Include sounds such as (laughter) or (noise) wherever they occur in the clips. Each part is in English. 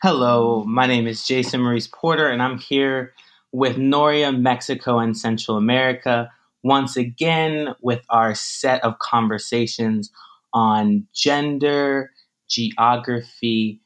Hello, my name is Jason Maurice Porter, and I'm here with Noria, Mexico, and Central America once again with our set of conversations on gender, geography,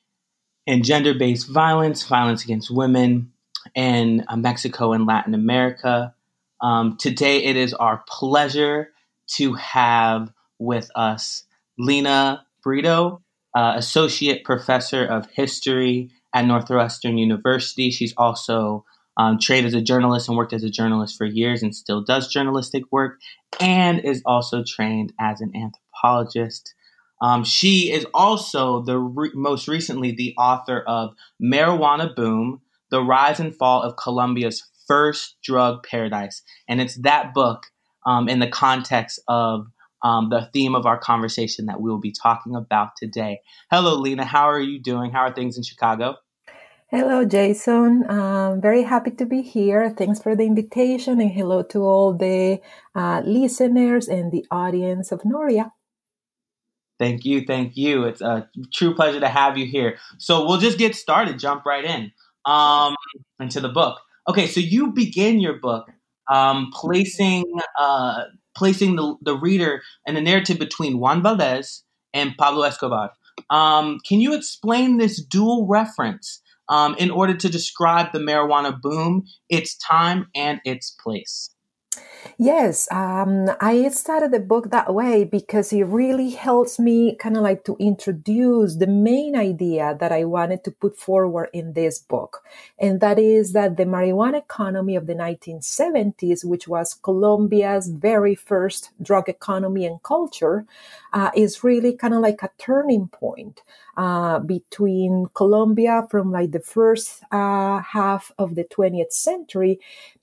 and gender based violence, violence against women in uh, Mexico and Latin America. Um, today, it is our pleasure to have with us Lina Britto, uh, Associate Professor of History at Northwestern University. She's also um, trained as a journalist and worked as a journalist for years and still does journalistic work, and is also trained as an anthropologist. Um, she is also the re- most recently the author of Marijuana Boom: The Rise and Fall of Colombia's First Drug Paradise, and it's that book um, in the context of um, the theme of our conversation that we will be talking about today. Hello, Lina. How are you doing? How are things in Chicago? Hello, Jason. I'm very happy to be here. Thanks for the invitation, and hello to all the uh, listeners and the audience of Noria. Thank you. Thank you. It's a true pleasure to have you here. So we'll just get started, jump right in um, into the book. Okay, so you begin your book um, placing uh, placing the, the reader and the narrative between Juan Valdez and Pablo Escobar. Um, can you explain this dual reference um, in order to describe the marijuana boom, its time, and its place. Yes, um, I started the book that way because it really helps me kind of like to introduce the main idea that I wanted to put forward in this book. And that is that the marijuana economy of the 1970s, which was Colombia's very first drug economy and culture, uh, is really kind of like a turning point uh, between Colombia from like the first uh, half of the 20th century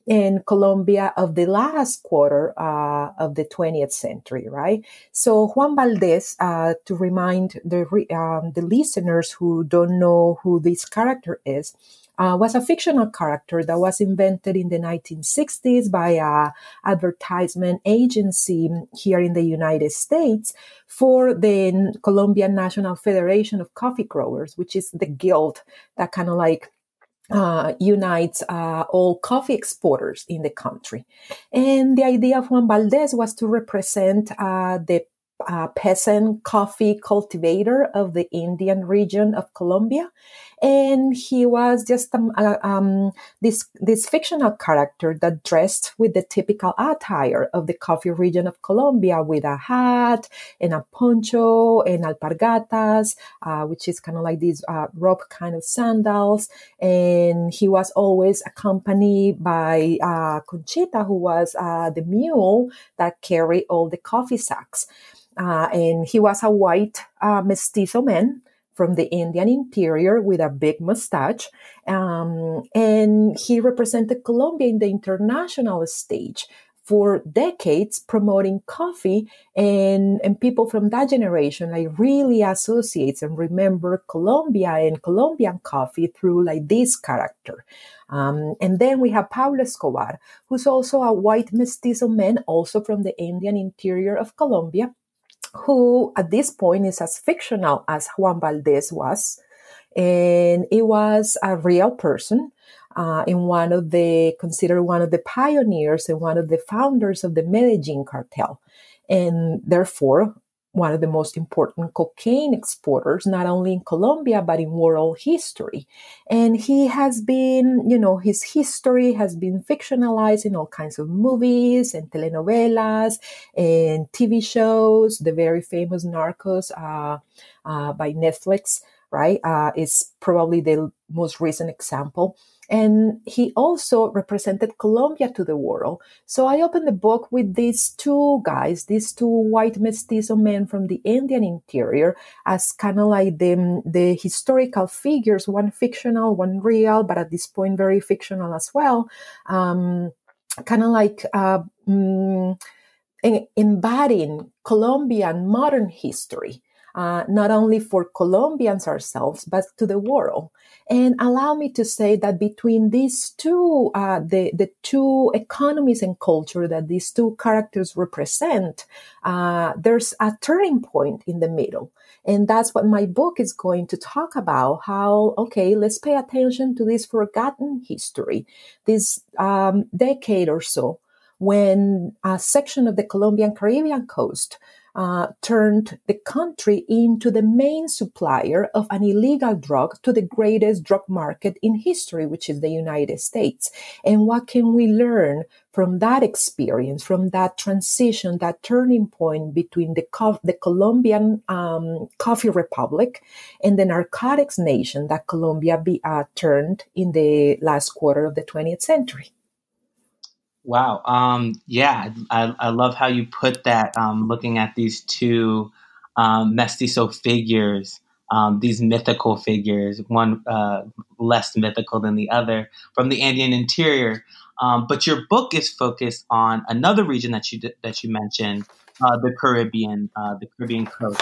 and Colombia of the last quarter uh, of the 20th century, right? So Juan Valdez, uh, to remind the um, the listeners who don't know who this character is, uh, was a fictional character that was invented in the 1960s by a advertisement agency here in the United States for the Colombian National Federation of Coffee Growers, which is the guild that kind of like uh, unites uh, all coffee exporters in the country. And the idea of Juan Valdez was to represent uh, the uh, peasant coffee cultivator of the Andean region of Colombia and he was just um, um, this this fictional character that dressed with the typical attire of the coffee region of Colombia, with a hat and a poncho and alpargatas, uh, which is kind of like these uh, rope kind of sandals, and he was always accompanied by uh, Conchita, who was uh, the mule that carried all the coffee sacks. Uh, and he was a white uh, mestizo man from the Andean interior with a big mustache. Um, and he represented Colombia in the international stage for decades promoting coffee and, and people from that generation like really associates and remember Colombia and Colombian coffee through like this character. Um, and then we have Pablo Escobar, who's also a white mestizo man, also from the Andean interior of Colombia, who at this point is as fictional as Juan Valdez was. And he was a real person uh, in one of the, considered one of the pioneers and one of the founders of the Medellin cartel. And therefore, one of the most important cocaine exporters, not only in Colombia, but in world history. And he has been, you know, his history has been fictionalized in all kinds of movies and telenovelas and TV shows. The very famous Narcos uh, uh, by Netflix, right, uh, is probably the most recent example. And he also represented Colombia to the world. So I opened the book with these two guys, these two white mestizo men from the Andean interior, as kind of like the, the historical figures, one fictional, one real, but at this point very fictional as well. Um, kind of like uh, mm, embodying Colombian modern history uh, not only for Colombians ourselves, but to the world. And allow me to say that between these two, uh, the, the two economies and culture that these two characters represent, uh, there's a turning point in the middle. And that's what my book is going to talk about how, okay, let's pay attention to this forgotten history, this um, decade or so, when a section of the Colombian Caribbean coast uh, turned the country into the main supplier of an illegal drug to the greatest drug market in history, which is the United States. And what can we learn from that experience, from that transition, that turning point between the, co- the Colombian um, coffee republic and the narcotics nation that Colombia be, uh, turned in the last quarter of the 20th century? Wow. Um, yeah, I, I love how you put that. Um, looking at these two um, mestizo figures, um, these mythical figures, one uh, less mythical than the other, from the Andean interior. Um, but your book is focused on another region that you that you mentioned, uh, the Caribbean, uh, the Caribbean coast.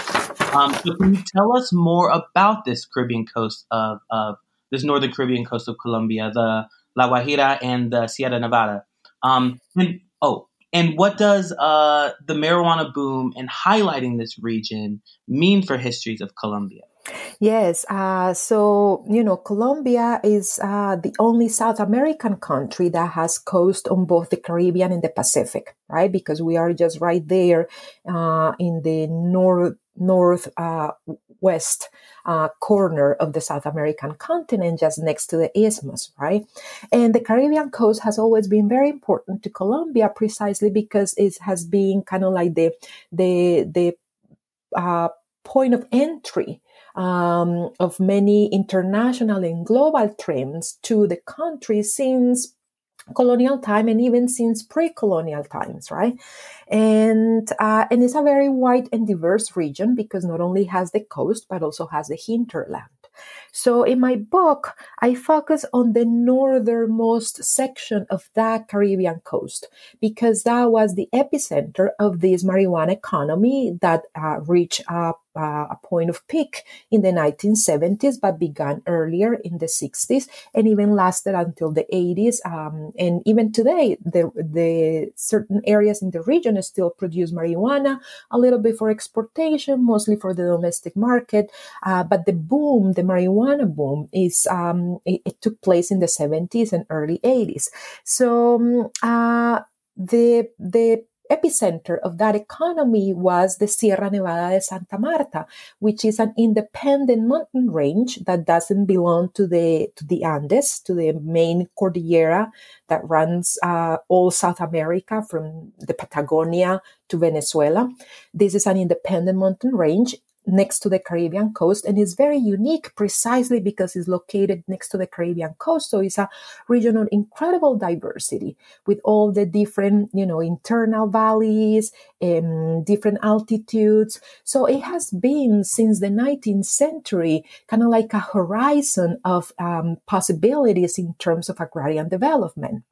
Um, so can you tell us more about this Caribbean coast of, of this northern Caribbean coast of Colombia, the La Guajira and the Sierra Nevada? Um, and, oh, and what does uh, the marijuana boom and highlighting this region mean for histories of Colombia? Yes. Uh, so, you know, Colombia is uh, the only South American country that has coast on both the Caribbean and the Pacific, right? Because we are just right there uh, in the north north uh, west uh, corner of the South American continent, just next to the isthmus, right? And the Caribbean coast has always been very important to Colombia, precisely because it has been kind of like the the the uh, point of entry um, of many international and global trends to the country since colonial time and even since pre-colonial times, right? And uh, and it's a very wide and diverse region because not only has the coast but also has the hinterland. So in my book, I focus on the northernmost section of that Caribbean coast because that was the epicenter of this marijuana economy that uh, reached a uh, a point of peak in the 1970s, but began earlier in the 60s and even lasted until the 80s. Um, and even today, the, the certain areas in the region still produce marijuana, a little bit for exportation, mostly for the domestic market. Uh, but the boom, the marijuana boom, is um, it, it, took place in the 70s and early 80s. So um, uh, the the epicenter of that economy was the Sierra Nevada de Santa Marta, which is an independent mountain range that doesn't belong to the to the Andes, to the main cordillera that runs uh, all South America from the Patagonia to Venezuela. This is an independent mountain range next to the Caribbean coast and is very unique precisely because it's located next to the Caribbean coast. So it's a region of incredible diversity with all the different, you know, internal valleys and different altitudes. So it has been since the 19th century kind of like a horizon of um, possibilities in terms of agrarian development.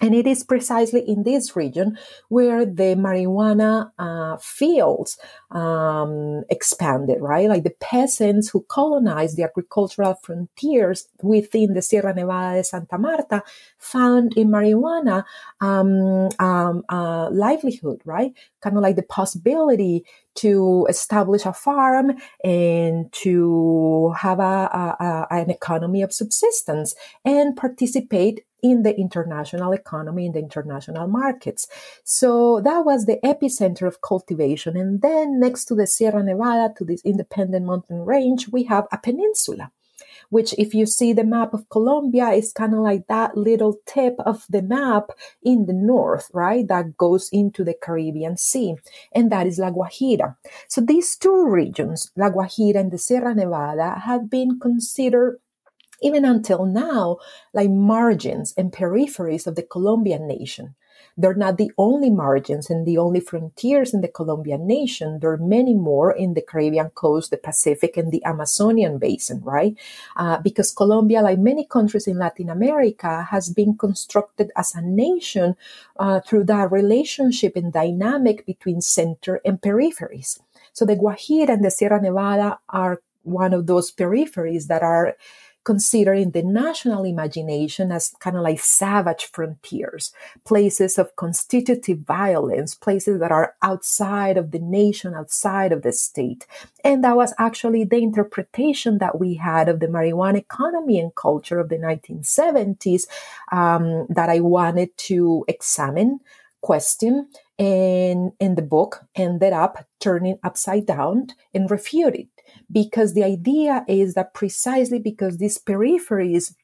And it is precisely in this region where the marijuana uh, fields um, expanded, right? Like the peasants who colonized the agricultural frontiers within the Sierra Nevada de Santa Marta found in marijuana um, um, uh, livelihood, right? Kind of like the possibility to establish a farm and to have a, a, a, an economy of subsistence and participate in the international economy, in the international markets. So that was the epicenter of cultivation. And then next to the Sierra Nevada, to this independent mountain range, we have a peninsula which if you see the map of Colombia is kind of like that little tip of the map in the north, right? That goes into the Caribbean Sea. And that is La Guajira. So these two regions, La Guajira and the Sierra Nevada, have been considered even until now, like margins and peripheries of the Colombian nation. They're not the only margins and the only frontiers in the Colombian nation. There are many more in the Caribbean coast, the Pacific, and the Amazonian basin, right? Uh, because Colombia, like many countries in Latin America, has been constructed as a nation uh, through that relationship and dynamic between center and peripheries. So the Guajira and the Sierra Nevada are one of those peripheries that are considering the national imagination as kind of like savage frontiers, places of constitutive violence, places that are outside of the nation, outside of the state. And that was actually the interpretation that we had of the marijuana economy and culture of the 1970s um, that I wanted to examine, question, and in the book ended up turning upside down and refuted because the idea is that precisely because these peripheries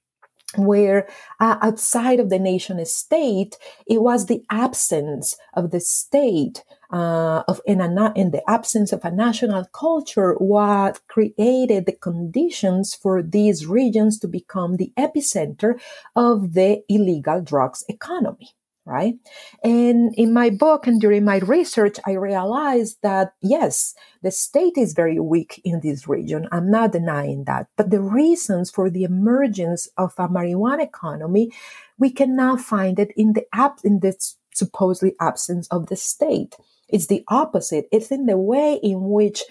were uh, outside of the nation state, it was the absence of the state, uh, of in, a, in the absence of a national culture, what created the conditions for these regions to become the epicenter of the illegal drugs economy right? And in my book and during my research, I realized that yes, the state is very weak in this region. I'm not denying that. But the reasons for the emergence of a marijuana economy, we can now find it in the app, in the supposedly absence of the state. It's the opposite. It's in the way in which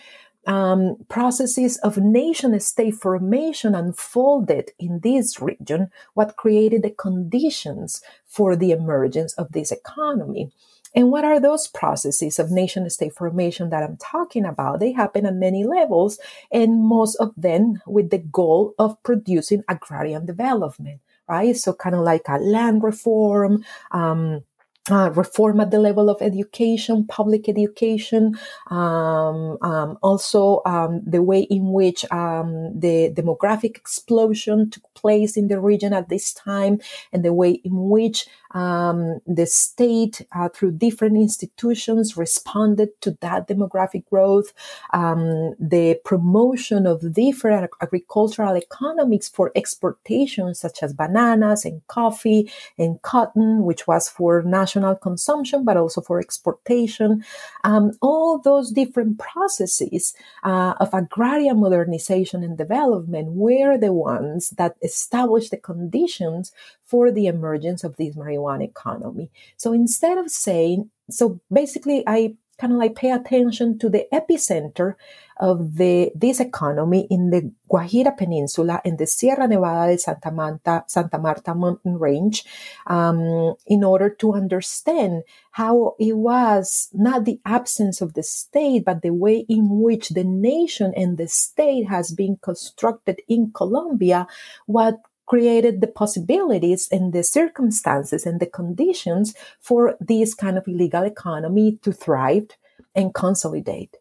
um, processes of nation state formation unfolded in this region, what created the conditions for the emergence of this economy. And what are those processes of nation state formation that I'm talking about? They happen at many levels, and most of them with the goal of producing agrarian development, right? So, kind of like a land reform, um, uh, reform at the level of education, public education, um, um, also um, the way in which um, the demographic explosion took place in the region at this time, and the way in which um, the state, uh, through different institutions, responded to that demographic growth, um, the promotion of different agricultural economics for exportation, such as bananas and coffee and cotton, which was for national consumption, but also for exportation. Um, all those different processes uh, of agrarian modernization and development were the ones that established the conditions for the emergence of this marijuana economy. So instead of saying, so basically, I kind of like pay attention to the epicenter of the this economy in the Guajira Peninsula in the Sierra Nevada de Santa Marta, Santa Marta mountain range um, in order to understand how it was not the absence of the state, but the way in which the nation and the state has been constructed in Colombia, what created the possibilities and the circumstances and the conditions for this kind of illegal economy to thrive and consolidate.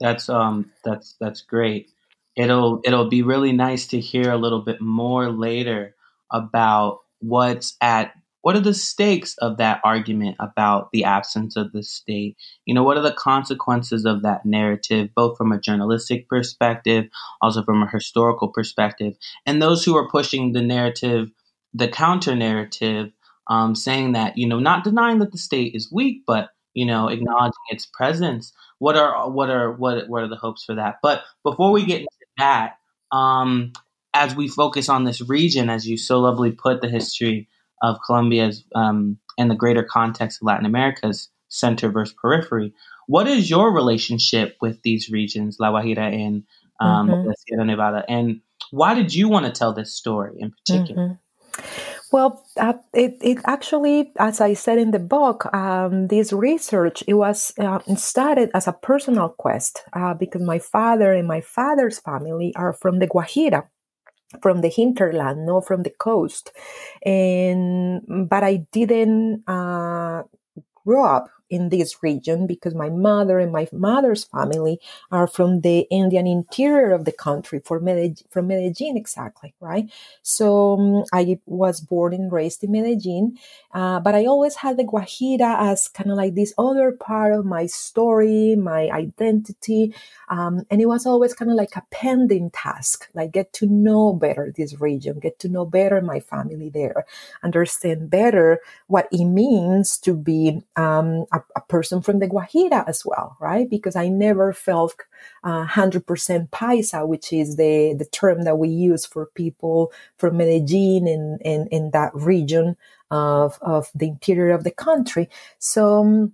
That's um that's that's great. It'll it'll be really nice to hear a little bit more later about what's at what are the stakes of that argument about the absence of the state? You know, what are the consequences of that narrative, both from a journalistic perspective, also from a historical perspective? And those who are pushing the narrative, the counter narrative, um, saying that, you know, not denying that the state is weak, but you know, acknowledging its presence. What are what are what what are the hopes for that? But before we get into that, um, as we focus on this region, as you so lovely put the history of Colombia's um, and the greater context of Latin America's center versus periphery. What is your relationship with these regions, La Guajira and um, mm-hmm. Sierra Nevada, and why did you want to tell this story in particular? Mm-hmm. Well, uh, it, it actually, as I said in the book, um, this research it was uh, started as a personal quest uh, because my father and my father's family are from the Guajira, from the hinterland, no, from the coast, and but I didn't uh, grow up in this region because my mother and my mother's family are from the Andean interior of the country, for Medellin, from Medellin exactly, right? So um, I was born and raised in Medellin, uh, but I always had the Guajira as kind of like this other part of my story, my identity, um, and it was always kind of like a pending task, like get to know better this region, get to know better my family there, understand better what it means to be um, a a, person from the Guajira as well, right? Because I never felt uh, 100% paisa, which is the, the term that we use for people from Medellin and in, that region of, of the interior of the country. So,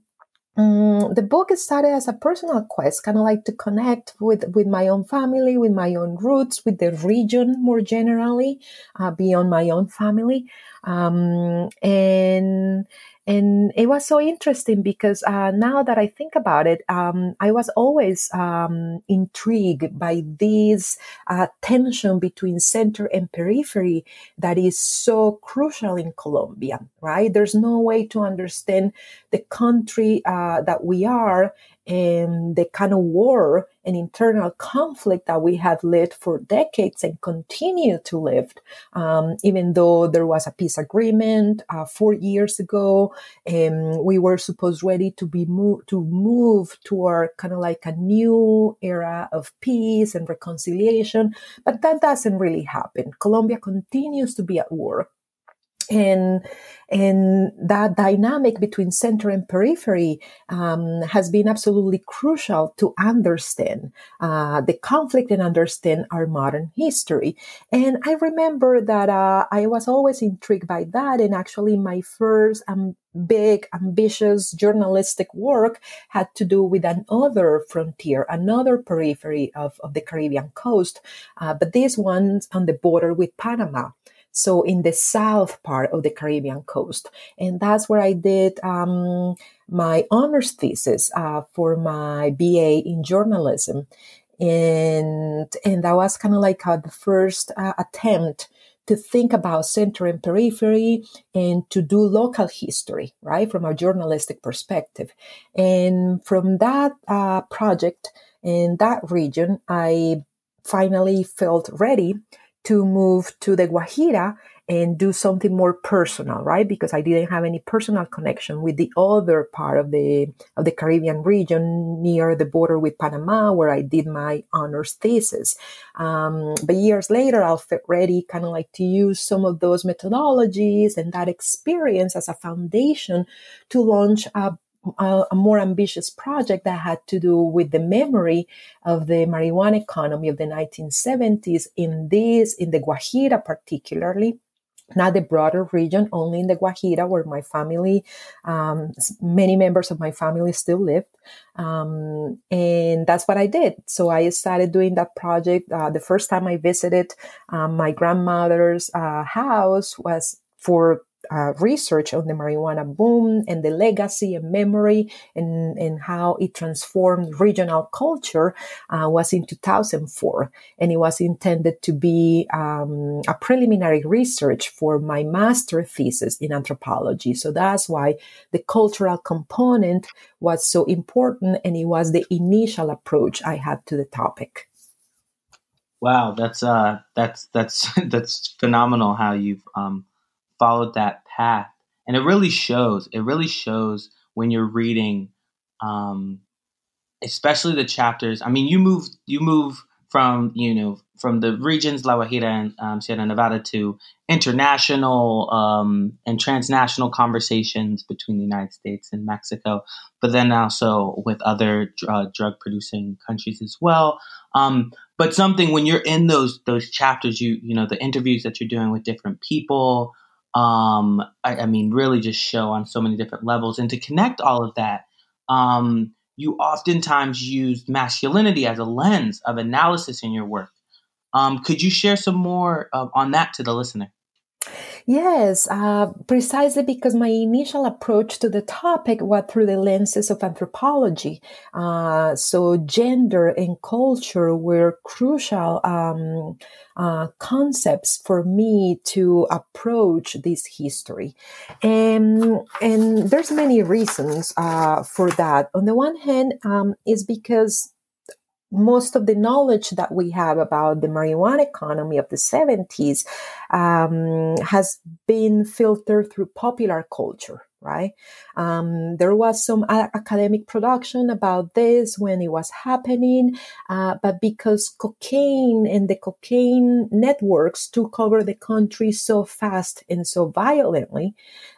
um, the book started as a personal quest, kind of like to connect with, with my own family, with my own roots, with the region more generally, uh, beyond my own family. Um, and and it was so interesting because uh, now that I think about it, um, I was always um, intrigued by this uh, tension between center and periphery that is so crucial in Colombia, right? There's no way to understand the country uh, that we are and the kind of war and internal conflict that we have lived for decades and continue to live, um, even though there was a peace agreement uh, four years ago, and we were supposed ready to be to move toward kind of like a new era of peace and reconciliation, but that doesn't really happen. Colombia continues to be at war and and that dynamic between center and periphery um, has been absolutely crucial to understand uh, the conflict and understand our modern history. And I remember that uh, I was always intrigued by that. And actually, my first um, big, ambitious journalistic work had to do with another frontier, another periphery of, of the Caribbean coast, uh, but this one's on the border with Panama so in the south part of the Caribbean coast. And that's where I did um, my honors thesis uh, for my BA in journalism. And, and that was kind of like uh, the first uh, attempt to think about center and periphery and to do local history, right, from a journalistic perspective. And from that uh, project in that region, I finally felt ready to move to the Guajira and do something more personal, right? Because I didn't have any personal connection with the other part of the of the Caribbean region near the border with Panama, where I did my honors thesis. Um, but years later, I felt ready, kind of like to use some of those methodologies and that experience as a foundation to launch a a, more ambitious project that had to do with the memory of the marijuana economy of the 1970s in this, in the Guajira particularly, not the broader region, only in the Guajira, where my family, um, many members of my family still lived. Um, and that's what I did. So I started doing that project. Uh, the first time I visited um, my grandmother's uh, house was for uh, research on the marijuana boom and the legacy and memory and, and how it transformed regional culture uh, was in 2004. And it was intended to be um, a preliminary research for my master thesis in anthropology. So that's why the cultural component was so important and it was the initial approach I had to the topic. Wow, that's uh, that's that's (laughs) that's phenomenal how you've um, followed that path. And it really shows. It really shows when you're reading, um, especially the chapters. I mean, you move you move from you know from the regions La Guajira and um, Sierra Nevada to international um, and transnational conversations between the United States and Mexico, but then also with other uh, drug producing countries as well. Um, but something when you're in those those chapters, you you know the interviews that you're doing with different people, um, I, I, mean, really just show on so many different levels. And to connect all of that, um, you oftentimes use masculinity as a lens of analysis in your work. Um, could you share some more uh, on that to the listener? Yes, uh, precisely because my initial approach to the topic was through the lenses of anthropology. Uh, so, gender and culture were crucial um, uh, concepts for me to approach this history, and and there's many reasons uh, for that. On the one hand, um, is because most of the knowledge that we have about the marijuana economy of the 70s um, has been filtered through popular culture right? Um, there was some academic production about this when it was happening uh, but because cocaine and the cocaine networks took over the country so fast and so violently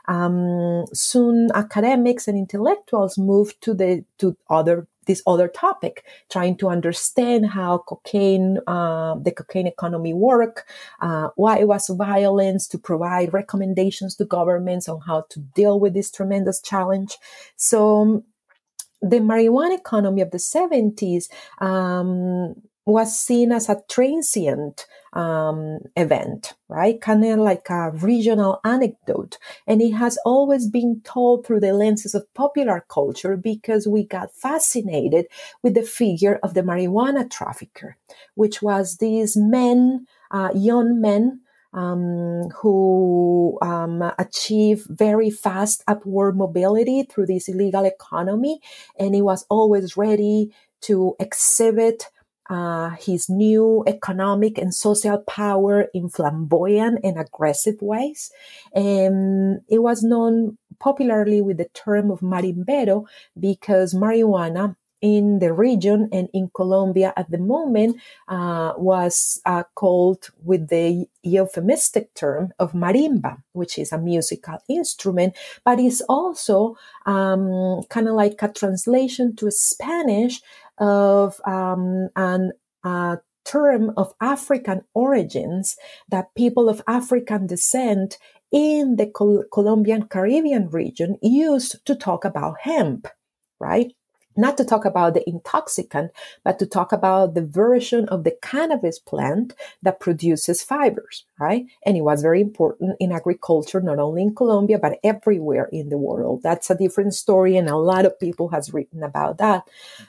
um, soon academics and intellectuals moved to the to other this other topic, trying to understand how cocaine, uh, the cocaine economy work, uh, why it was violence, to provide recommendations to governments on how to deal with this tremendous challenge. So the marijuana economy of the 70s um, was seen as a transient um, event, right? Kind of like a regional anecdote. And it has always been told through the lenses of popular culture because we got fascinated with the figure of the marijuana trafficker, which was these men, uh, young men, um, who um, achieve very fast upward mobility through this illegal economy. And he was always ready to exhibit uh, his new economic and social power in flamboyant and aggressive ways. And it was known popularly with the term of marimbero because marijuana in the region and in Colombia at the moment uh, was uh, called with the euphemistic term of marimba, which is a musical instrument, but is also um, kind of like a translation to Spanish of um, an a term of African origins that people of African descent in the Col- Colombian Caribbean region used to talk about hemp, right? Not to talk about the intoxicant, but to talk about the version of the cannabis plant that produces fibers, right? And it was very important in agriculture, not only in Colombia, but everywhere in the world. That's a different story, and a lot of people has written about that.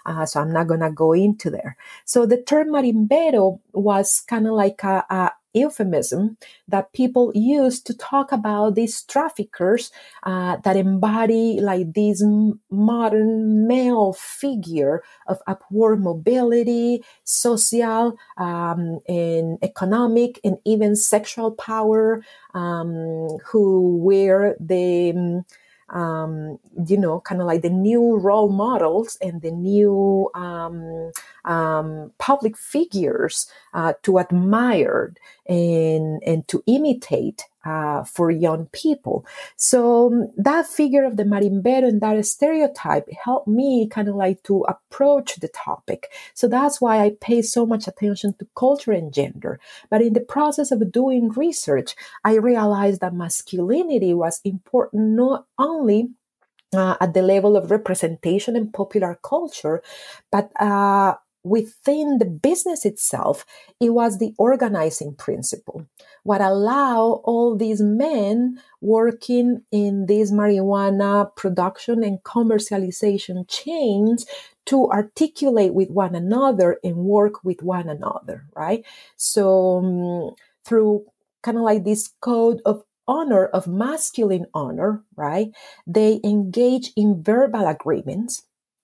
Uh, so I'm not gonna go into there. So the term marimbero was kind of like a, a euphemism that people use to talk about these traffickers uh, that embody like this modern male figure of upward mobility, social um, and economic and even sexual power, um, who wear the um, you know, kind of like the new role models and the new um, um, public figures uh, to admire and and to imitate uh, for young people. So um, that figure of the marimbero and that stereotype helped me kind of like to approach the topic. So that's why I pay so much attention to culture and gender. But in the process of doing research, I realized that masculinity was important not only uh, at the level of representation in popular culture, but uh, within the business itself, it was the organizing principle. What allowed all these men working in these marijuana production and commercialization chains to articulate with one another and work with one another, right? So um, through kind of like this code of honor of masculine honor, right? They engage in verbal agreements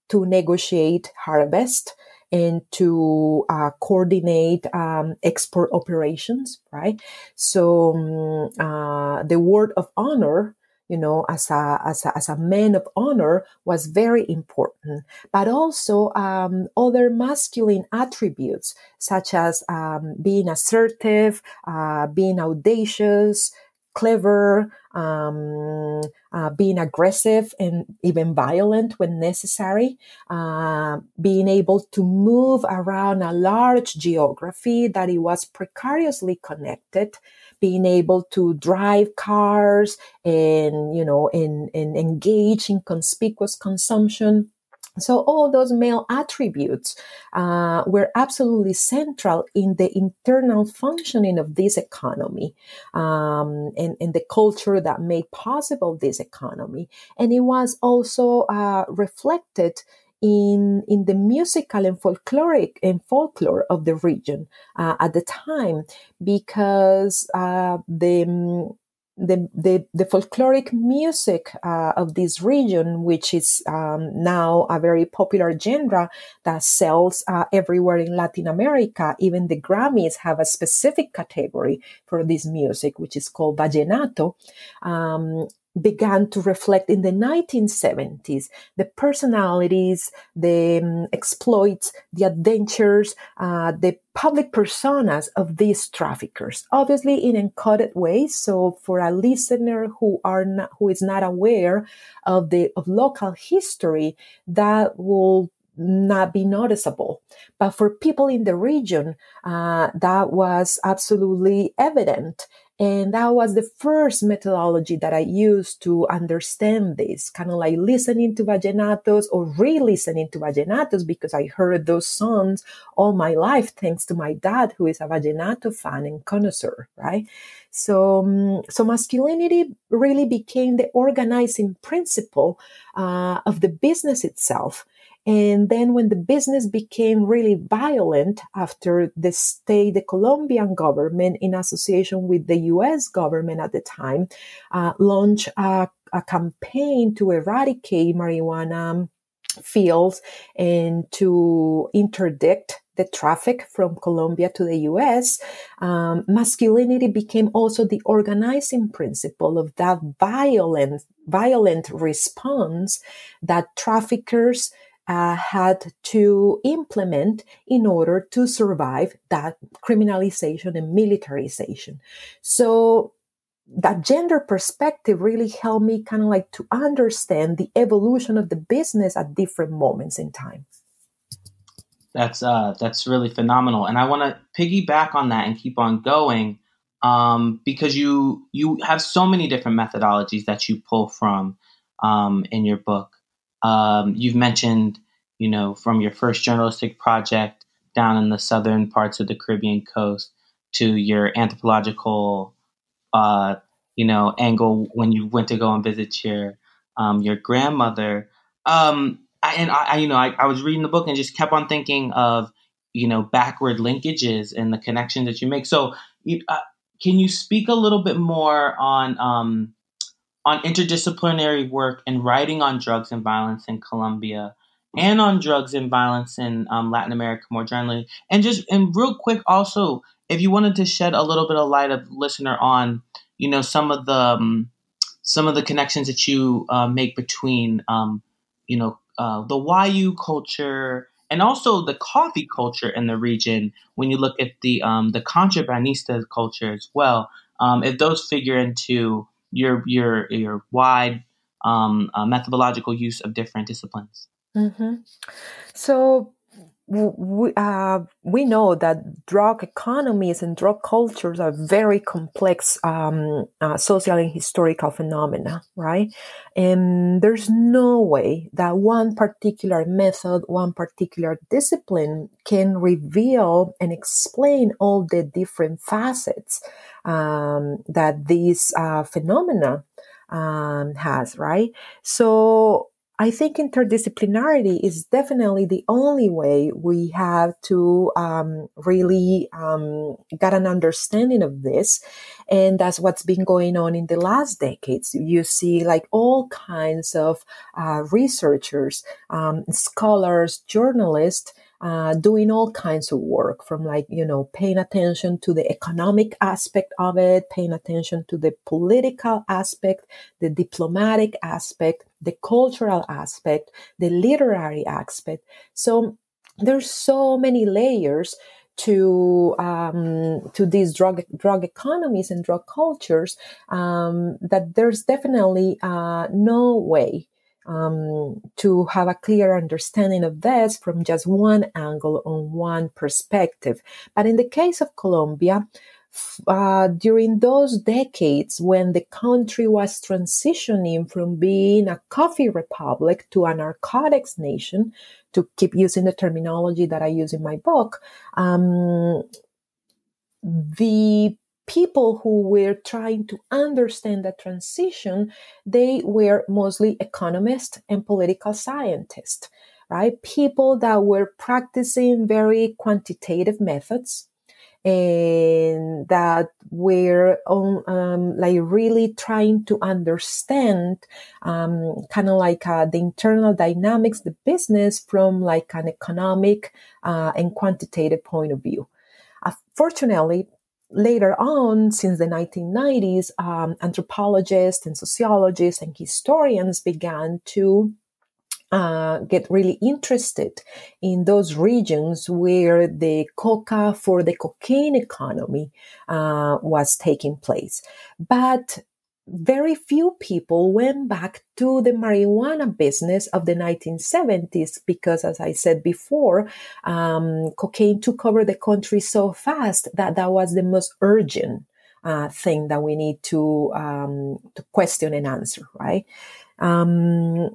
to negotiate harvest, and to uh, coordinate um, export operations, right? So um, uh, the word of honor, you know, as a, as a, as a man of honor was very important, but also um, other masculine attributes such as um, being assertive, uh, being audacious, clever, um, uh, being aggressive and even violent when necessary, uh, being able to move around a large geography that it was precariously connected, being able to drive cars and, you know, and, and engage in conspicuous consumption so all those male attributes uh, were absolutely central in the internal functioning of this economy um, and, and, the culture that made possible this economy. And it was also uh, reflected in in the musical and folkloric and folklore of the region uh, at the time because uh, the the, the, the folkloric music uh, of this region, which is um, now a very popular genre that sells uh, everywhere in Latin America. Even the Grammys have a specific category for this music, which is called vallenato. Um, began to reflect in the 1970s the personalities, the um, exploits, the adventures, uh, the public personas of these traffickers, obviously in encoded ways. So for a listener who are not, who is not aware of the of local history, that will not be noticeable. But for people in the region, uh, that was absolutely evident And that was the first methodology that I used to understand this, kind of like listening to vallenatos or re-listening to vallenatos because I heard those songs all my life thanks to my dad, who is a vallenato fan and connoisseur, right? So, um, so masculinity really became the organizing principle uh, of the business itself. And then when the business became really violent after the state, the Colombian government in association with the US government at the time, uh, launched a, a campaign to eradicate marijuana fields and to interdict the traffic from Colombia to the US, um, masculinity became also the organizing principle of that violent, violent response that traffickers uh, had to implement in order to survive that criminalization and militarization. So that gender perspective really helped me kind of like to understand the evolution of the business at different moments in time. That's uh, that's really phenomenal, and I want to piggyback on that and keep on going um, because you you have so many different methodologies that you pull from um, in your book. Um, you've mentioned, you know, from your first journalistic project down in the southern parts of the Caribbean coast to your anthropological, uh, you know, angle when you went to go and visit your um, your grandmother. Um, I, and I, you know, I, I was reading the book and just kept on thinking of, you know, backward linkages and the connection that you make. So, uh, can you speak a little bit more on um, on interdisciplinary work and writing on drugs and violence in Colombia and on drugs and violence in um, Latin America more generally. And just and real quick, also, if you wanted to shed a little bit of light of listener on, you know, some of the um, some of the connections that you uh, make between, um, you know, uh, the Wayuu culture and also the coffee culture in the region. When you look at the um, the contrabandista culture as well, um, if those figure into your your your wide um, uh, methodological use of different disciplines. Mm-hmm. So we, uh, we know that drug economies and drug cultures are very complex um, uh, social and historical phenomena, right? And there's no way that one particular method, one particular discipline can reveal and explain all the different facets um, that these uh, phenomena um, has, right? So I think interdisciplinarity is definitely the only way we have to um, really um, get an understanding of this. And that's what's been going on in the last decades. You see, like all kinds of uh, researchers, um, scholars, journalists uh, doing all kinds of work from like, you know, paying attention to the economic aspect of it, paying attention to the political aspect, the diplomatic aspect, the cultural aspect, the literary aspect. So there's so many layers to um, to these drug drug economies and drug cultures um, that there's definitely uh, no way um, to have a clear understanding of this from just one angle on one perspective. But in the case of Colombia, uh, during those decades when the country was transitioning from being a coffee republic to a narcotics nation, to keep using the terminology that I use in my book, um, the people who were trying to understand the transition, they were mostly economists and political scientists, right? People that were practicing very quantitative methods and that were on, um, like really trying to understand um, kind of like uh, the internal dynamics, the business from like an economic uh, and quantitative point of view. Uh, fortunately, later on, since the 1990s, um, anthropologists and sociologists and historians began to uh, get really interested in those regions where the coca for the cocaine economy uh, was taking place. But very few people went back to the marijuana business of the 1970s because, as I said before, um, cocaine took over the country so fast that that was the most urgent uh, thing that we need to um, to question and answer, right? Um,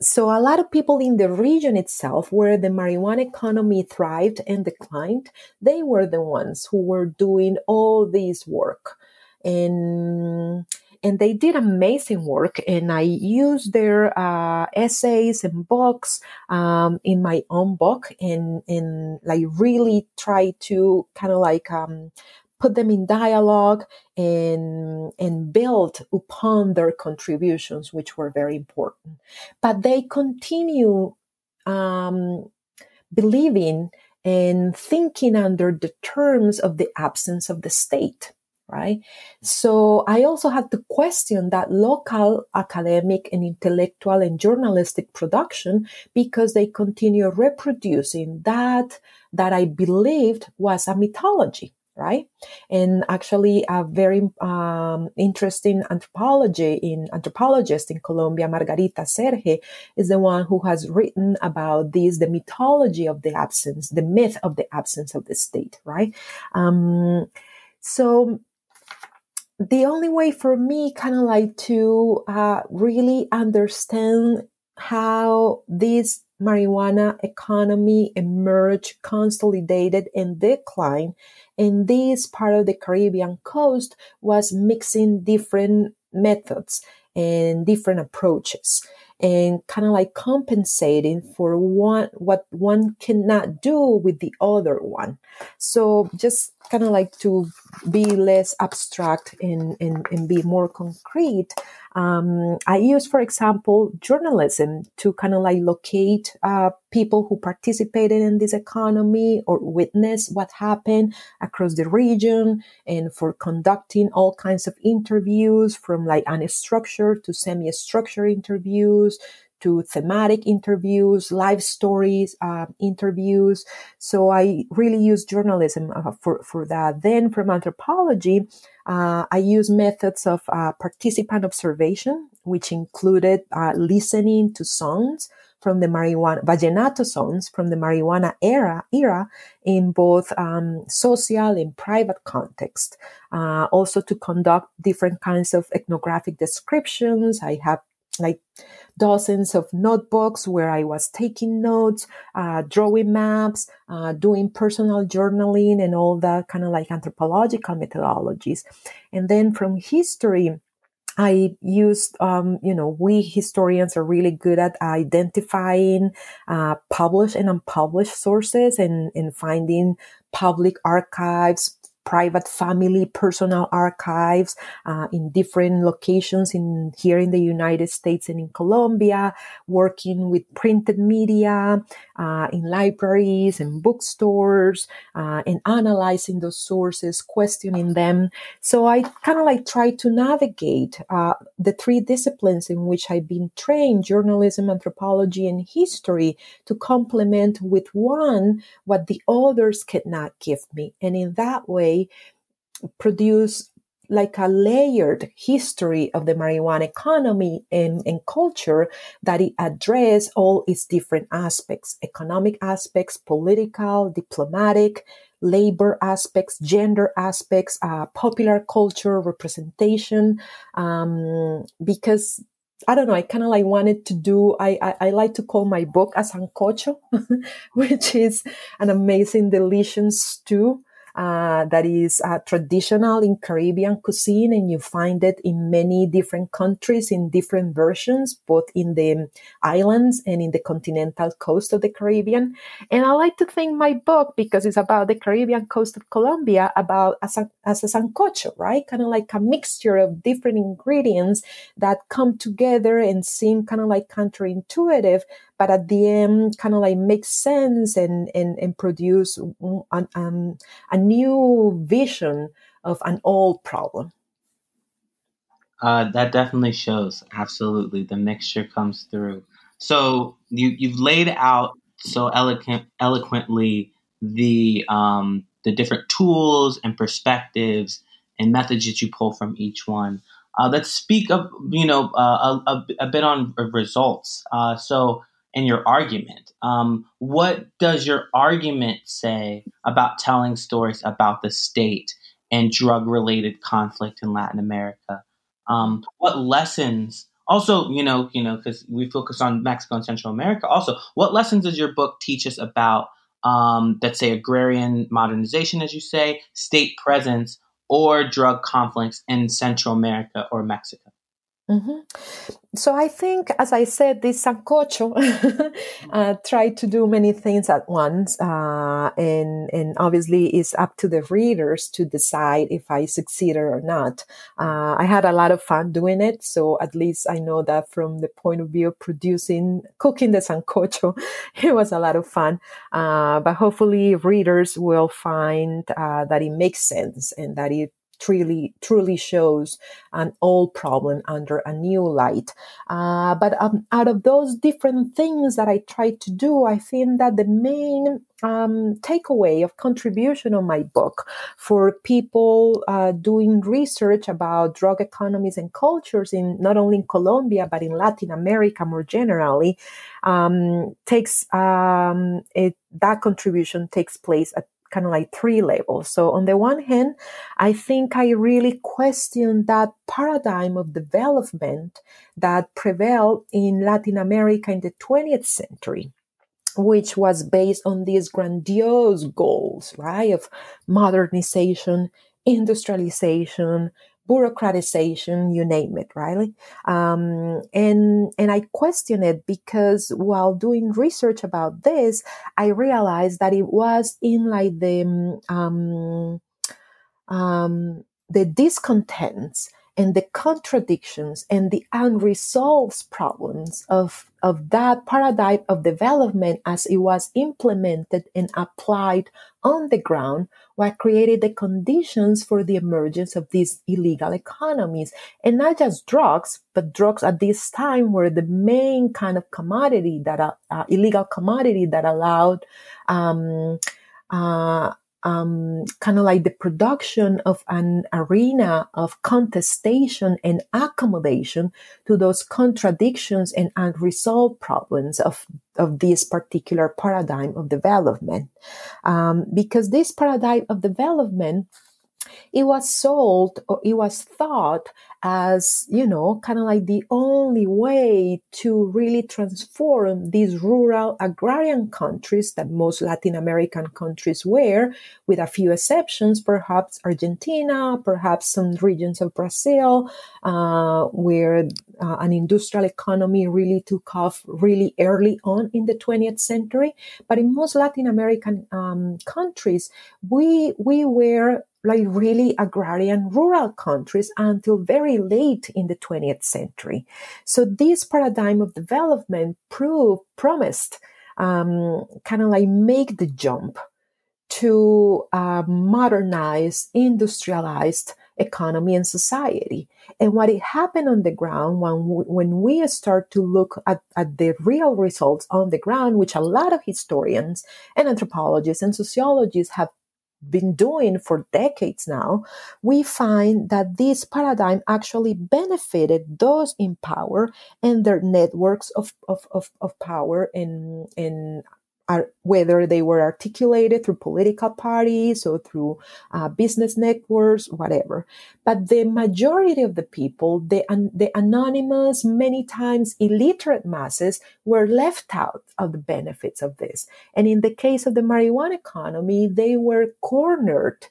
so a lot of people in the region itself where the marijuana economy thrived and declined they were the ones who were doing all this work and and they did amazing work and i used their uh, essays and books um, in my own book and and like really try to kind of like um, put them in dialogue and and build upon their contributions which were very important. But they continue um, believing and thinking under the terms of the absence of the state right? So I also had to question that local academic and intellectual and journalistic production because they continue reproducing that that I believed was a mythology. Right. And actually a very um, interesting anthropology in anthropologist in Colombia, Margarita Serje, is the one who has written about this, the mythology of the absence, the myth of the absence of the state. Right. Um, so the only way for me kind of like to uh, really understand how this marijuana economy emerged, consolidated, and declined in this part of the Caribbean coast was mixing different methods and different approaches and kind of like compensating for one what one cannot do with the other one. So just kind of like to be less abstract and, and, and be more concrete um, I use, for example, journalism to kind of like locate uh, people who participated in this economy or witness what happened across the region and for conducting all kinds of interviews from like unstructured to semi-structured interviews to thematic interviews, live stories, uh, interviews. So I really use journalism uh, for, for that. Then from anthropology, uh, I use methods of uh, participant observation, which included uh, listening to songs from the marijuana, vallenato songs from the marijuana era, era in both um, social and private context. Uh, also to conduct different kinds of ethnographic descriptions. I have like dozens of notebooks where I was taking notes, uh, drawing maps, uh, doing personal journaling, and all that kind of like anthropological methodologies. And then from history, I used, um, you know, we historians are really good at identifying uh, published and unpublished sources and, and finding public archives, private family personal archives uh, in different locations in here in the United States and in Colombia, working with printed media uh, in libraries and bookstores, uh, and analyzing those sources, questioning them. So I kind of like try to navigate uh, the three disciplines in which I've been trained: journalism, anthropology, and history, to complement with one what the others cannot give me, and in that way produce like a layered history of the marijuana economy and, and culture that it address all its different aspects economic aspects political diplomatic labor aspects gender aspects uh, popular culture representation um, because I don't know. I kind of like wanted to do. I, I, I like to call my book a sancocho, (laughs) which is an amazing, delicious stew uh, that is uh, traditional in Caribbean cuisine, and you find it in many different countries in different versions, both in the islands and in the continental coast of the Caribbean. And I like to think my book, because it's about the Caribbean coast of Colombia, about as a, as a sancocho, right? Kind of like a mixture of different ingredients that come together and seem kind of like counterintuitive, but at the end kind of like make sense and and, and produce an, um, a new vision of an old problem. Uh, that definitely shows. Absolutely. The mixture comes through. So you you've laid out so eloquent eloquently the um, the different tools and perspectives and methods that you pull from each one. Uh, let's speak of you know uh, a, a, a, bit on results. Uh, so in your argument. Um, what does your argument say about telling stories about the state and drug related conflict in Latin America. Um, what lessons also, you know, you know, because we focus on Mexico and Central America. Also, what lessons does your book teach us about, um, let's say, agrarian modernization, as you say, state presence, or drug conflicts in Central America or Mexico? Mm-hmm. So I think, as I said, this sancocho (laughs) uh, tried to do many things at once, uh, and and obviously it's up to the readers to decide if I succeeded or not. Uh, I had a lot of fun doing it, so at least I know that from the point of view of producing, cooking the sancocho, (laughs) it was a lot of fun. Uh, but hopefully, readers will find uh, that it makes sense and that it truly truly shows an old problem under a new light. Uh, but um, out of those different things that I tried to do, I think that the main um, takeaway of contribution of my book for people uh, doing research about drug economies and cultures in not only in Colombia but in Latin America more generally um, takes um, it that contribution takes place at kind of like three levels. So on the one hand, I think I really question that paradigm of development that prevailed in Latin America in the 20th century which was based on these grandiose goals, right, of modernization, industrialization, bureaucratization, you name it, right? Um, and and I question it because while doing research about this, I realized that it was in like the um, um, the discontents and the contradictions and the unresolved problems of, of that paradigm of development as it was implemented and applied on the ground what created the conditions for the emergence of these illegal economies. And not just drugs but drugs at this time were the main kind of commodity that uh, uh, illegal commodity that allowed um, uh, um, kind of like the production of an arena of contestation and accommodation to those contradictions and unresolved problems of, of this particular paradigm of development. Um, because this paradigm of development it was sold or it was thought as, you know, kind of like the only way to really transform these rural agrarian countries that most Latin American countries were, with a few exceptions, perhaps Argentina, perhaps some regions of Brazil, uh, where uh, an industrial economy really took off really early on in the 20th century. But in most Latin American um, countries, we, we were like really agrarian rural countries until very late in the 20th century. So this paradigm of development proved promised um, kind of like make the jump to a modernized, industrialized economy and society. And what it happened on the ground when we, when we start to look at, at the real results on the ground, which a lot of historians and anthropologists and sociologists have been doing for decades now, we find that this paradigm actually benefited those in power and their networks of, of, of, of power and, and whether they were articulated through political parties or through uh, business networks, whatever. But the majority of the people, the, the anonymous, many times illiterate masses, were left out of the benefits of this. And in the case of the marijuana economy, they were cornered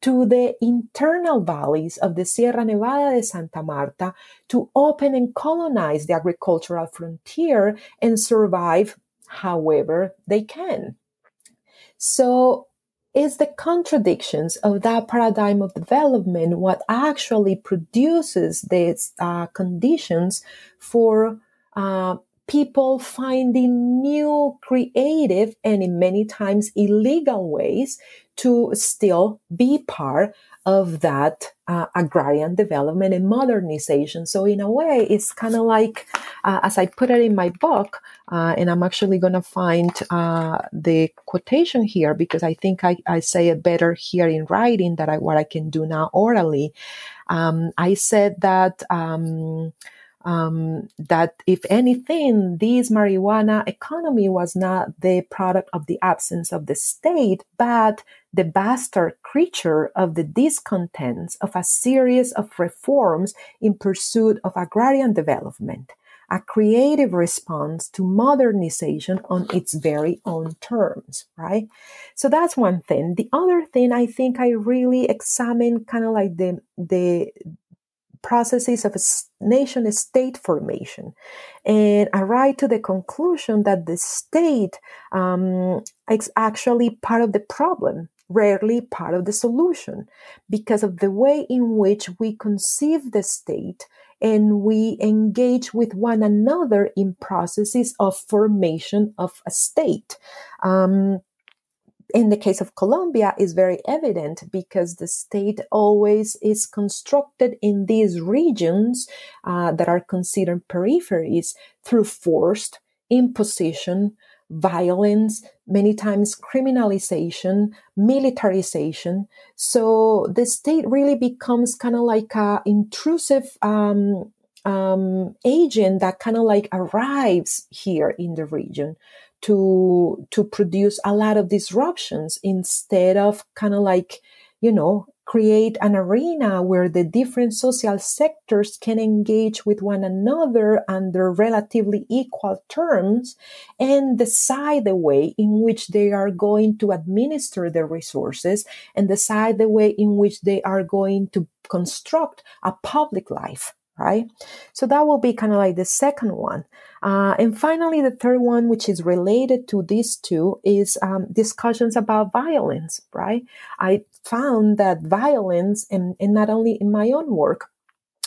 to the internal valleys of the Sierra Nevada de Santa Marta to open and colonize the agricultural frontier and survive however they can. So it's the contradictions of that paradigm of development what actually produces these uh, conditions for uh, people finding new creative and in many times illegal ways to still be part of that uh, agrarian development and modernization. So in a way, it's kind of like, uh, as I put it in my book, uh, and I'm actually going to find uh, the quotation here because I think I, I, say it better here in writing than I, what I can do now orally. Um, I said that um, um, that if anything, this marijuana economy was not the product of the absence of the state, but the bastard creature of the discontents of a series of reforms in pursuit of agrarian development, a creative response to modernization on its very own terms, right? So that's one thing. The other thing I think I really examine kind of like the the processes of nation state formation and I arrive to the conclusion that the state um, is actually part of the problem rarely part of the solution because of the way in which we conceive the state and we engage with one another in processes of formation of a state. Um, in the case of Colombia is very evident because the state always is constructed in these regions uh, that are considered peripheries through forced imposition, violence, many times criminalization, militarization. So the state really becomes kind of like a intrusive um, um, agent that kind of like arrives here in the region to to produce a lot of disruptions instead of kind of like you know create an arena where the different social sectors can engage with one another under relatively equal terms and decide the way in which they are going to administer their resources and decide the way in which they are going to construct a public life right? So that will be kind of like the second one. Uh, and finally, the third one, which is related to these two, is um, discussions about violence, right? I found that violence, and, and not only in my own work,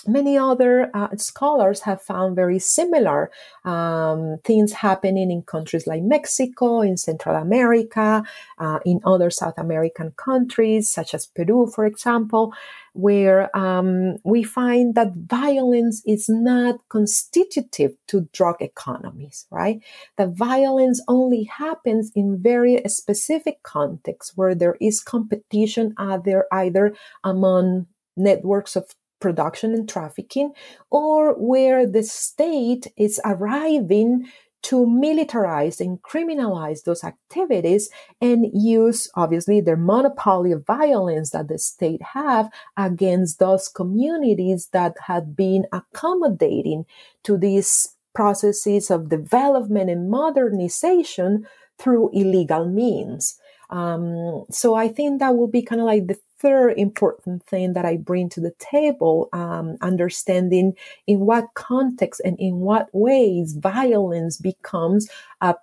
many other uh, scholars have found very similar um, things happening in countries like Mexico, in Central America, uh, in other South American countries, such as Peru, for example, where um, we find that violence is not constitutive to drug economies, right? That violence only happens in very specific contexts where there is competition either, either among networks of production and trafficking, or where the state is arriving to militarize and criminalize those activities and use obviously their monopoly of violence that the state have against those communities that had been accommodating to these processes of development and modernization through illegal means. Um, so I think that will be kind of like the third important thing that I bring to the table, um, understanding in what context and in what ways violence becomes a,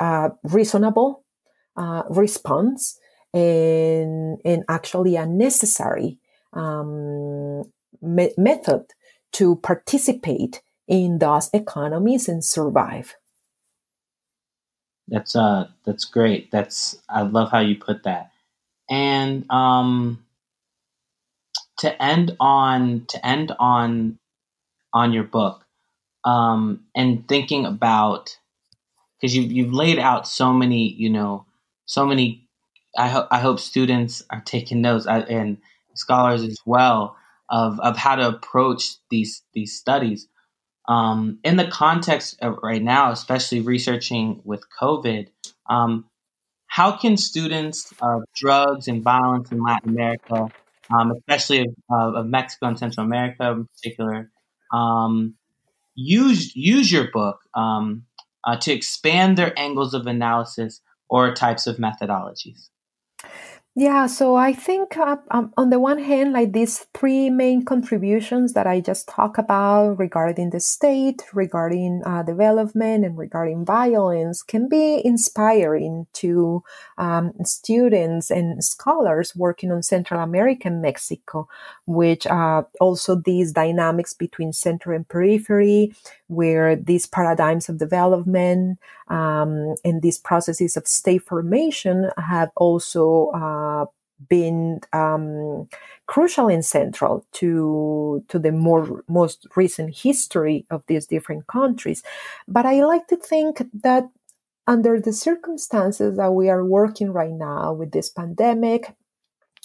a reasonable uh, response and, and actually a necessary um, me- method to participate in those economies and survive. That's uh that's great. That's I love how you put that. And um to end on to end on on your book um and thinking about because you you've laid out so many, you know, so many I hope I hope students are taking notes uh, and scholars as well of of how to approach these these studies. Um, in the context of right now, especially researching with COVID, um, how can students of drugs and violence in Latin America, um, especially of, of, Mexico and Central America in particular, um, use use your book um, uh, to expand their angles of analysis or types of methodologies? Yeah, so I think uh, um, on the one hand, like these three main contributions that I just talked about regarding the state, regarding uh, development, and regarding violence can be inspiring to um, students and scholars working on Central America and Mexico, which uh, also these dynamics between center and periphery, where these paradigms of development um, and these processes of state formation have also uh, been um, crucial and central to to the more most recent history of these different countries. But I like to think that under the circumstances that we are working right now with this pandemic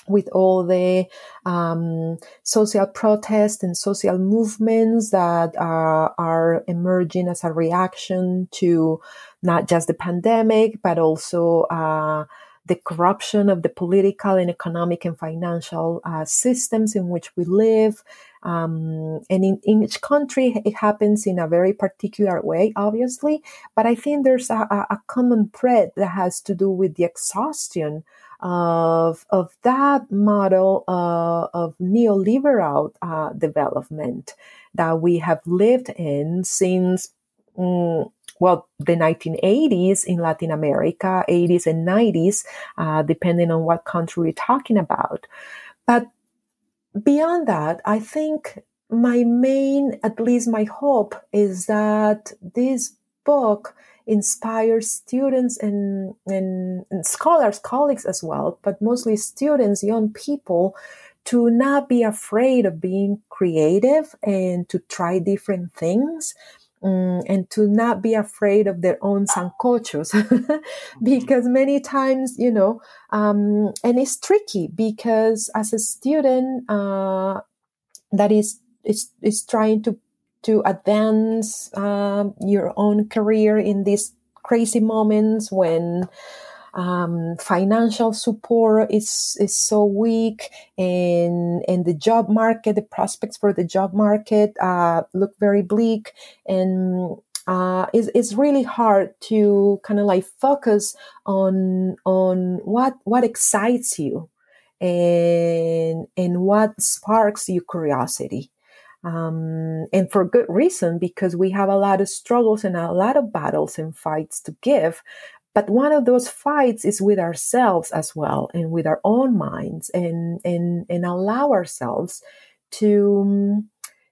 with all the um, social protests and social movements that uh, are emerging as a reaction to not just the pandemic, but also uh, the corruption of the political and economic and financial uh, systems in which we live. Um, and in, in, each country, it happens in a very particular way, obviously. But I think there's a, a common thread that has to do with the exhaustion of of that model uh, of neoliberal uh, development that we have lived in since mm, well the 1980s in Latin America, 80s and 90s, uh, depending on what country we're talking about. But beyond that, I think my main, at least my hope, is that this book inspires students and, and, and scholars, colleagues as well, but mostly students, young people, to not be afraid of being creative and to try different things. Um, and to not be afraid of their own sancochos (laughs) mm-hmm. because many times you know um, and it's tricky because as a student uh, that is is is trying to to advance um, your own career in these crazy moments when um, financial support is is so weak and and the job market the prospects for the job market uh, look very bleak and uh, it's, it's really hard to kind of like focus on on what what excites you and and what sparks your curiosity. Um, and for good reason because we have a lot of struggles and a lot of battles and fights to give but one of those fights is with ourselves as well and with our own minds and and and allow ourselves to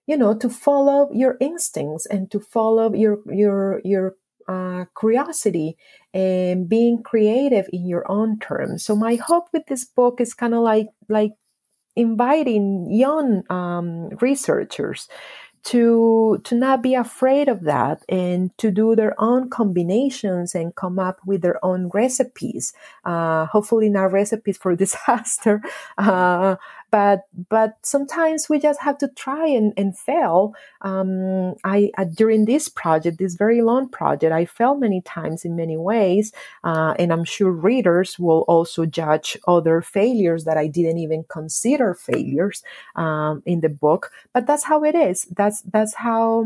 you know to follow your instincts and to follow your your your uh, curiosity and being creative in your own terms. So my hope with this book is kind of like like inviting young um, researchers to to not be afraid of that and to do their own combinations and come up with their own recipes. Uh, hopefully not recipes for (laughs) disaster. Uh, but but sometimes we just have to try and, and fail. Um, I uh, during this project this very long project I failed many times in many ways uh, and I'm sure readers will also judge other failures that I didn't even consider failures um, in the book. But that's how it is. That's that's how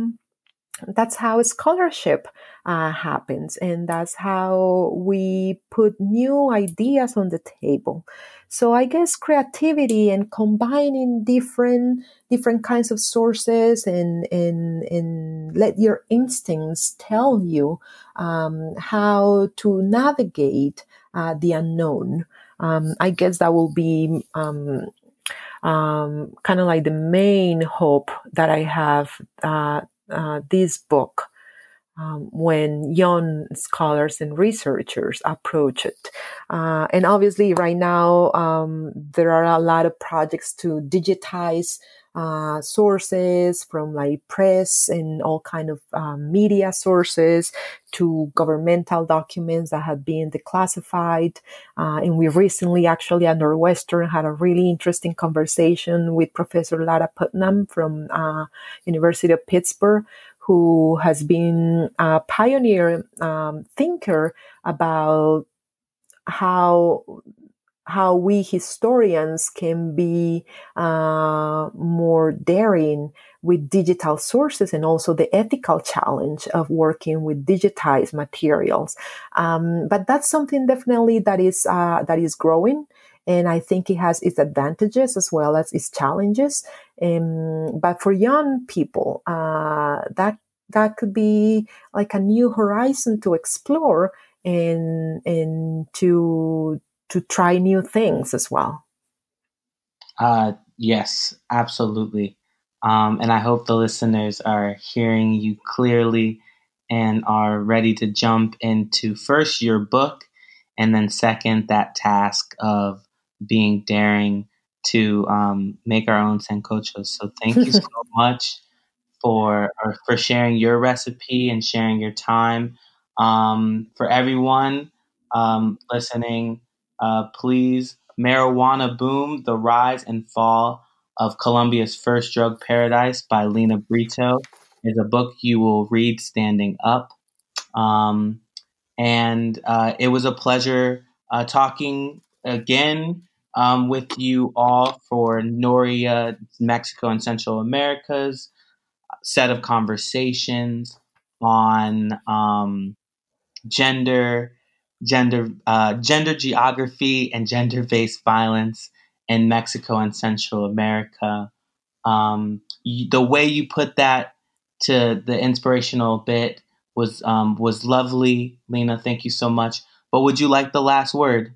that's how scholarship uh, happens and that's how we put new ideas on the table so i guess creativity and combining different different kinds of sources and and and let your instincts tell you um, how to navigate uh, the unknown. Um, i guess that will be um, um, kind of like the main hope that I have uh, uh, this book um, when young scholars and researchers approach it. Uh, and obviously, right now, um, there are a lot of projects to digitize uh, sources from like press and all kind of um, media sources to governmental documents that have been declassified. Uh, and we recently actually at Northwestern had a really interesting conversation with Professor Lara Putnam from uh, University of Pittsburgh, who has been a pioneer um, thinker about how how we historians can be uh, more daring with digital sources and also the ethical challenge of working with digitized materials. Um, but that's something definitely that is uh, that is growing. And I think it has its advantages as well as its challenges. Um, but for young people, uh, that that could be like a new horizon to explore and and to to try new things as well. Uh, yes, absolutely. Um, and I hope the listeners are hearing you clearly and are ready to jump into first your book and then second that task of being daring to um, make our own sancochos. So thank you so (laughs) much for for sharing your recipe and sharing your time. Um, for everyone um, listening, uh, please Marijuana Boom The Rise and Fall of Colombia's First Drug Paradise by Lina Britto is a book you will read standing up. Um, and uh, it was a pleasure uh, talking again um, with you all for Noria, Mexico and Central America's set of conversations on um, gender, gender, uh, gender geography, and gender-based violence in Mexico and Central America. Um, you, the way you put that to the inspirational bit was um, was lovely, Lina. Thank you so much. But would you like the last word?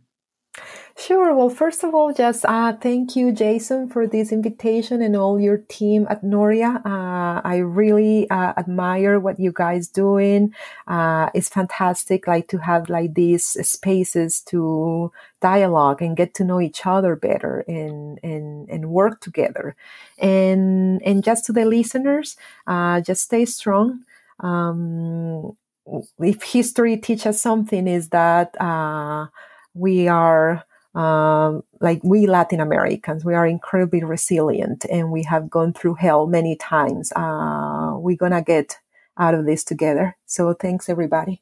Sure. Well, first of all, just uh, thank you, Jason, for this invitation and all your team at Noria. Uh, I really uh, admire what you guys doing. Uh, it's fantastic, like to have like these spaces to dialogue and get to know each other better and and and work together. And and just to the listeners, uh, just stay strong. Um, if history teaches something, is that uh, we are um, like we Latin Americans, we are incredibly resilient and we have gone through hell many times. Uh, we're gonna get out of this together. So thanks everybody.